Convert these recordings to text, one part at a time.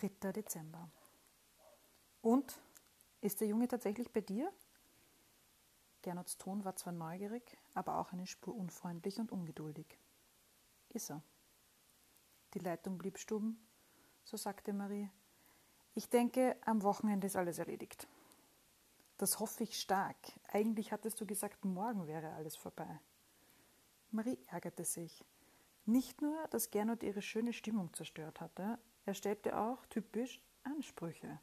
3. Dezember. Und? Ist der Junge tatsächlich bei dir? Gernots Ton war zwar neugierig, aber auch eine Spur unfreundlich und ungeduldig. Ist er. Die Leitung blieb stumm, so sagte Marie. Ich denke, am Wochenende ist alles erledigt. Das hoffe ich stark. Eigentlich hattest du gesagt, morgen wäre alles vorbei. Marie ärgerte sich. Nicht nur, dass Gernot ihre schöne Stimmung zerstört hatte, er stellte auch typisch Ansprüche.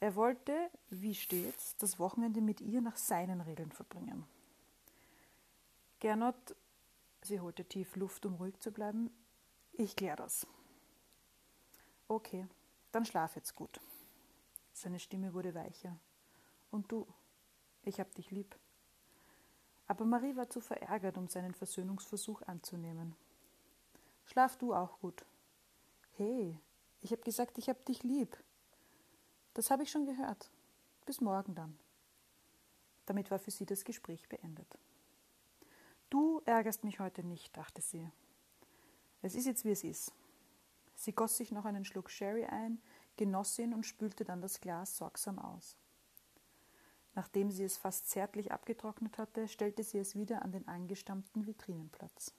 Er wollte, wie stets, das Wochenende mit ihr nach seinen Regeln verbringen. Gernot, sie holte tief Luft, um ruhig zu bleiben, ich klär das. Okay, dann schlaf jetzt gut. Seine Stimme wurde weicher. Und du, ich hab dich lieb. Aber Marie war zu verärgert, um seinen Versöhnungsversuch anzunehmen. Schlaf du auch gut. Hey, ich hab gesagt, ich hab dich lieb. Das habe ich schon gehört. Bis morgen dann. Damit war für sie das Gespräch beendet. Du ärgerst mich heute nicht, dachte sie. Es ist jetzt, wie es ist. Sie goss sich noch einen Schluck Sherry ein, genoss ihn und spülte dann das Glas sorgsam aus. Nachdem sie es fast zärtlich abgetrocknet hatte, stellte sie es wieder an den angestammten Vitrinenplatz.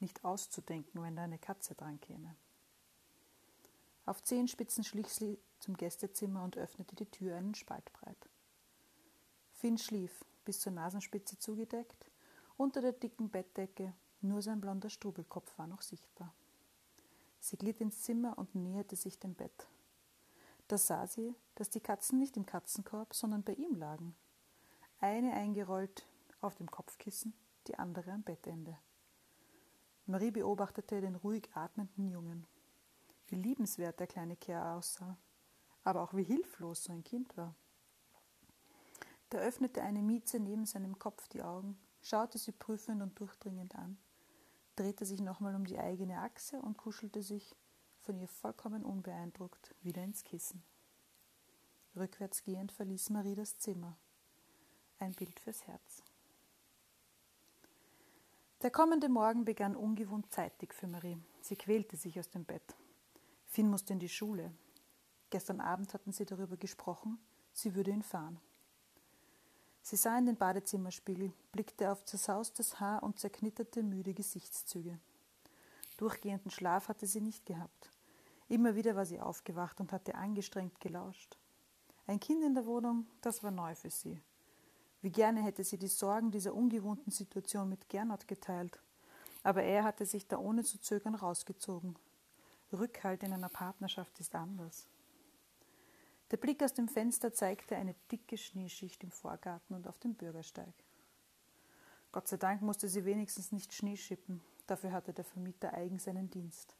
Nicht auszudenken, wenn da eine Katze dran käme. Auf Zehenspitzen schlich sie zum Gästezimmer und öffnete die Tür einen Spalt breit. Finn schlief, bis zur Nasenspitze zugedeckt, unter der dicken Bettdecke, nur sein blonder Strubelkopf war noch sichtbar. Sie glitt ins Zimmer und näherte sich dem Bett. Da sah sie, dass die Katzen nicht im Katzenkorb, sondern bei ihm lagen. Eine eingerollt auf dem Kopfkissen, die andere am Bettende. Marie beobachtete den ruhig atmenden Jungen. Wie liebenswert der kleine Kerl aussah, aber auch wie hilflos so ein Kind war. Da öffnete eine Mieze neben seinem Kopf die Augen, schaute sie prüfend und durchdringend an, drehte sich nochmal um die eigene Achse und kuschelte sich, von ihr vollkommen unbeeindruckt, wieder ins Kissen. Rückwärts gehend verließ Marie das Zimmer. Ein Bild fürs Herz. Der kommende Morgen begann ungewohnt zeitig für Marie. Sie quälte sich aus dem Bett. Finn musste in die Schule. Gestern Abend hatten sie darüber gesprochen, sie würde ihn fahren. Sie sah in den Badezimmerspiegel, blickte auf zersaustes Haar und zerknitterte, müde Gesichtszüge. Durchgehenden Schlaf hatte sie nicht gehabt. Immer wieder war sie aufgewacht und hatte angestrengt gelauscht. Ein Kind in der Wohnung, das war neu für sie. Wie gerne hätte sie die Sorgen dieser ungewohnten Situation mit Gernot geteilt. Aber er hatte sich da ohne zu zögern rausgezogen. Rückhalt in einer Partnerschaft ist anders. Der Blick aus dem Fenster zeigte eine dicke Schneeschicht im Vorgarten und auf dem Bürgersteig. Gott sei Dank musste sie wenigstens nicht Schnee schippen, dafür hatte der Vermieter eigen seinen Dienst.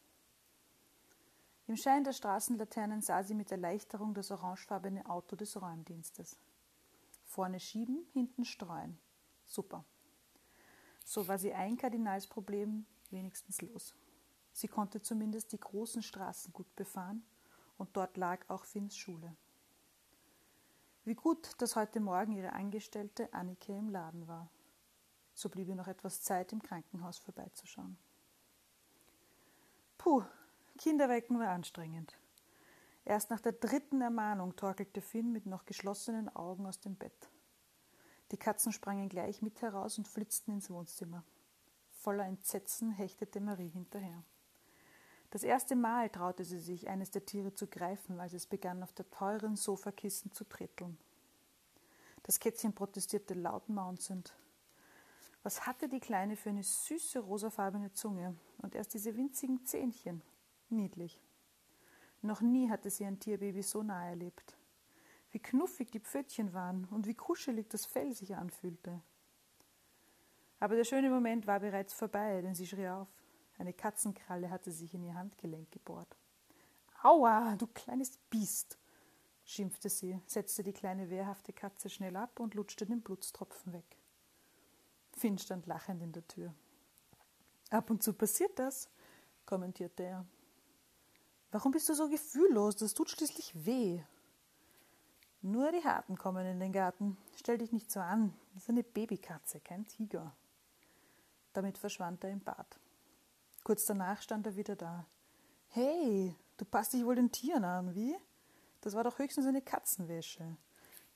Im Schein der Straßenlaternen sah sie mit Erleichterung das orangefarbene Auto des Räumdienstes. Vorne schieben, hinten streuen. Super. So war sie ein Kardinalsproblem wenigstens los. Sie konnte zumindest die großen Straßen gut befahren und dort lag auch Finns Schule. Wie gut, dass heute Morgen ihre Angestellte Annike im Laden war. So blieb ihr noch etwas Zeit, im Krankenhaus vorbeizuschauen. Puh, Kinderwecken war anstrengend. Erst nach der dritten Ermahnung torkelte Finn mit noch geschlossenen Augen aus dem Bett. Die Katzen sprangen gleich mit heraus und flitzten ins Wohnzimmer. Voller Entsetzen hechtete Marie hinterher. Das erste Mal traute sie sich, eines der Tiere zu greifen, als es begann, auf der teuren Sofakissen zu tretteln. Das Kätzchen protestierte laut maunzend. Was hatte die Kleine für eine süße rosafarbene Zunge und erst diese winzigen Zähnchen? Niedlich. Noch nie hatte sie ein Tierbaby so nahe erlebt. Wie knuffig die Pfötchen waren und wie kuschelig das Fell sich anfühlte. Aber der schöne Moment war bereits vorbei, denn sie schrie auf. Eine Katzenkralle hatte sich in ihr Handgelenk gebohrt. Aua, du kleines Biest! schimpfte sie, setzte die kleine wehrhafte Katze schnell ab und lutschte den Blutstropfen weg. Finn stand lachend in der Tür. Ab und zu passiert das, kommentierte er. Warum bist du so gefühllos? Das tut schließlich weh. Nur die Harten kommen in den Garten. Stell dich nicht so an. Das ist eine Babykatze, kein Tiger. Damit verschwand er im Bad. Kurz danach stand er wieder da. Hey, du passt dich wohl den Tieren an, wie? Das war doch höchstens eine Katzenwäsche,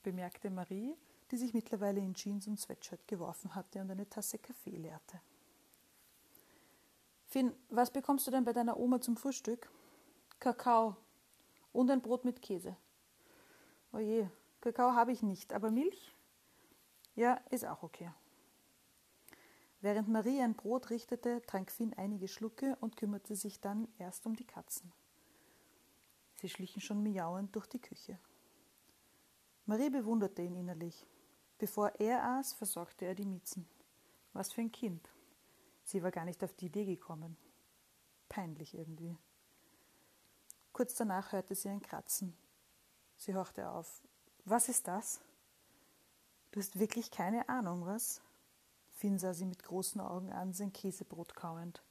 bemerkte Marie, die sich mittlerweile in Jeans und Sweatshirt geworfen hatte und eine Tasse Kaffee leerte. Finn, was bekommst du denn bei deiner Oma zum Frühstück? Kakao und ein Brot mit Käse. Oje, Kakao habe ich nicht, aber Milch? Ja, ist auch okay. Während Marie ein Brot richtete, trank Finn einige Schlucke und kümmerte sich dann erst um die Katzen. Sie schlichen schon miauend durch die Küche. Marie bewunderte ihn innerlich. Bevor er aß, versorgte er die Miezen. Was für ein Kind. Sie war gar nicht auf die Idee gekommen. Peinlich irgendwie. Kurz danach hörte sie ein Kratzen. Sie horchte auf. Was ist das? Du hast wirklich keine Ahnung, was? Finn sah sie mit großen Augen an, sein Käsebrot kauend.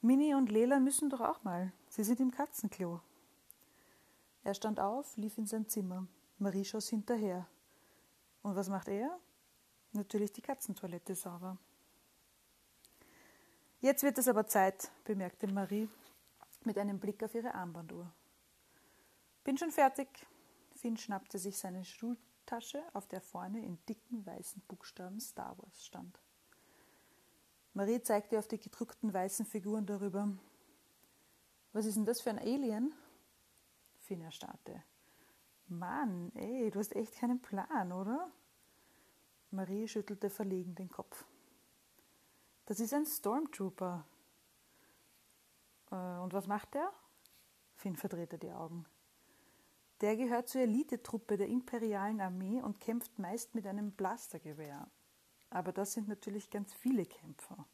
Mini und Lela müssen doch auch mal. Sie sind im Katzenklo. Er stand auf, lief in sein Zimmer. Marie schoss hinterher. Und was macht er? Natürlich die Katzentoilette sauber. Jetzt wird es aber Zeit, bemerkte Marie mit einem Blick auf ihre Armbanduhr. Bin schon fertig. Finn schnappte sich seine Schultasche, auf der vorne in dicken weißen Buchstaben Star Wars stand. Marie zeigte auf die gedruckten weißen Figuren darüber. Was ist denn das für ein Alien? Finn erstarrte. Mann, ey, du hast echt keinen Plan, oder? Marie schüttelte verlegen den Kopf. Das ist ein Stormtrooper. Äh, und was macht der? Finn verdrehte die Augen. Der gehört zur Elitetruppe der imperialen Armee und kämpft meist mit einem Blastergewehr. Aber das sind natürlich ganz viele Kämpfer.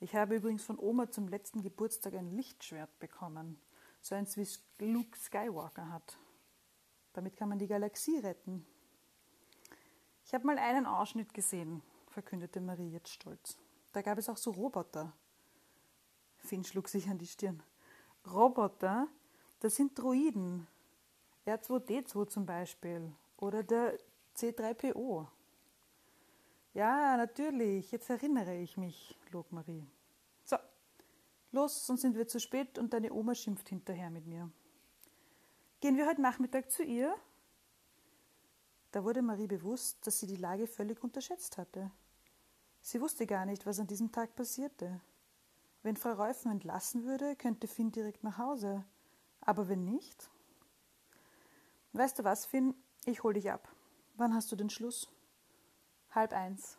Ich habe übrigens von Oma zum letzten Geburtstag ein Lichtschwert bekommen, so eins wie Luke Skywalker hat. Damit kann man die Galaxie retten. Ich habe mal einen Ausschnitt gesehen, verkündete Marie jetzt stolz. Da gab es auch so Roboter. Finn schlug sich an die Stirn. Roboter? Das sind Droiden. R2D2 zum Beispiel. Oder der C3PO. Ja, natürlich, jetzt erinnere ich mich, log Marie. So, los, sonst sind wir zu spät und deine Oma schimpft hinterher mit mir. Gehen wir heute Nachmittag zu ihr? Da wurde Marie bewusst, dass sie die Lage völlig unterschätzt hatte. Sie wusste gar nicht, was an diesem Tag passierte. Wenn Frau Reufen entlassen würde, könnte Finn direkt nach Hause. Aber wenn nicht? Weißt du was, Finn? Ich hol dich ab. Wann hast du den Schluss? Halb eins.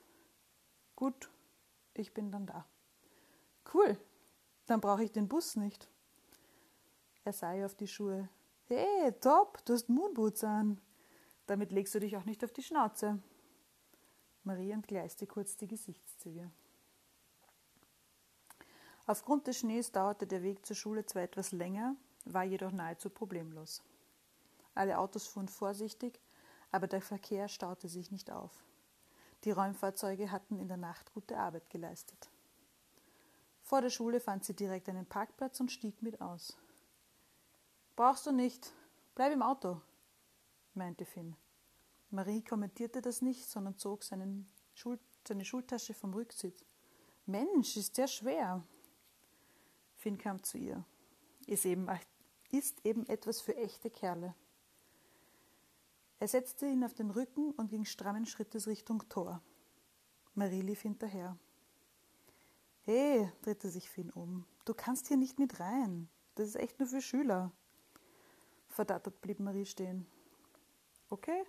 Gut, ich bin dann da. Cool, dann brauche ich den Bus nicht. Er sah ihr auf die Schuhe. Hey, top, du hast Moonboots an. Damit legst du dich auch nicht auf die Schnauze. Marie entgleiste kurz die Gesichtszüge. Aufgrund des Schnees dauerte der Weg zur Schule zwar etwas länger, war jedoch nahezu problemlos. Alle Autos fuhren vorsichtig, aber der Verkehr staute sich nicht auf. Die Räumfahrzeuge hatten in der Nacht gute Arbeit geleistet. Vor der Schule fand sie direkt einen Parkplatz und stieg mit aus. Brauchst du nicht. Bleib im Auto, meinte Finn. Marie kommentierte das nicht, sondern zog Schul seine Schultasche vom Rücksitz. Mensch, ist der schwer. Finn kam zu ihr. Ist eben, ist eben etwas für echte Kerle. Er setzte ihn auf den Rücken und ging strammen Schrittes Richtung Tor. Marie lief hinterher. Hey, drehte sich Finn um, du kannst hier nicht mit rein. Das ist echt nur für Schüler. Verdattert blieb Marie stehen. Okay,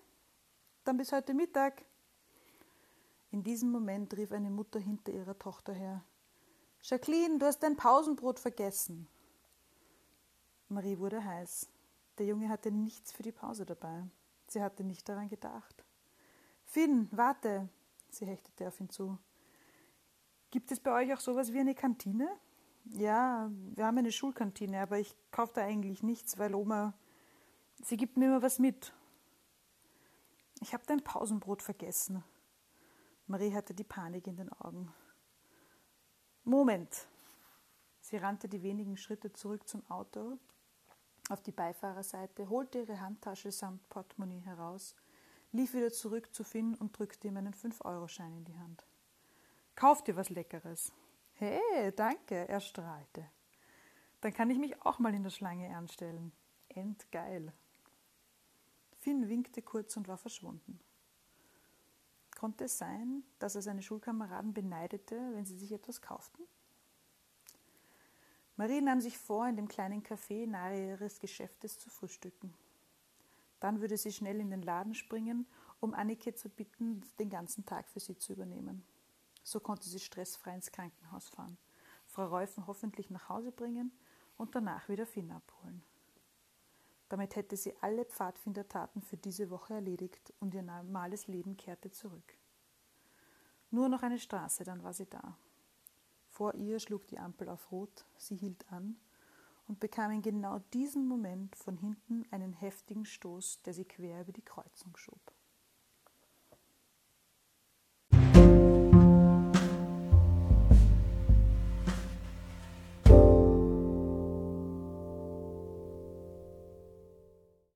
dann bis heute Mittag. In diesem Moment rief eine Mutter hinter ihrer Tochter her. Jacqueline, du hast dein Pausenbrot vergessen. Marie wurde heiß. Der Junge hatte nichts für die Pause dabei. Sie hatte nicht daran gedacht. Finn, warte, sie hechtete auf ihn zu. Gibt es bei euch auch sowas wie eine Kantine? Ja, wir haben eine Schulkantine, aber ich kaufe da eigentlich nichts, weil Oma Sie gibt mir immer was mit. Ich habe dein Pausenbrot vergessen. Marie hatte die Panik in den Augen. Moment. Sie rannte die wenigen Schritte zurück zum Auto, auf die Beifahrerseite, holte ihre Handtasche samt Portemonnaie heraus, lief wieder zurück zu Finn und drückte ihm einen 5-Euro-Schein in die Hand. Kauf dir was Leckeres. Hey, danke, er strahlte. Dann kann ich mich auch mal in der Schlange anstellen. Endgeil. Finn winkte kurz und war verschwunden. Konnte es sein, dass er seine Schulkameraden beneidete, wenn sie sich etwas kauften? Marie nahm sich vor, in dem kleinen Café nahe ihres Geschäftes zu frühstücken. Dann würde sie schnell in den Laden springen, um Annike zu bitten, den ganzen Tag für sie zu übernehmen. So konnte sie stressfrei ins Krankenhaus fahren, Frau Reufen hoffentlich nach Hause bringen und danach wieder Finn abholen. Damit hätte sie alle Pfadfindertaten für diese Woche erledigt und ihr normales Leben kehrte zurück. Nur noch eine Straße, dann war sie da. Vor ihr schlug die Ampel auf Rot, sie hielt an und bekam in genau diesem Moment von hinten einen heftigen Stoß, der sie quer über die Kreuzung schob.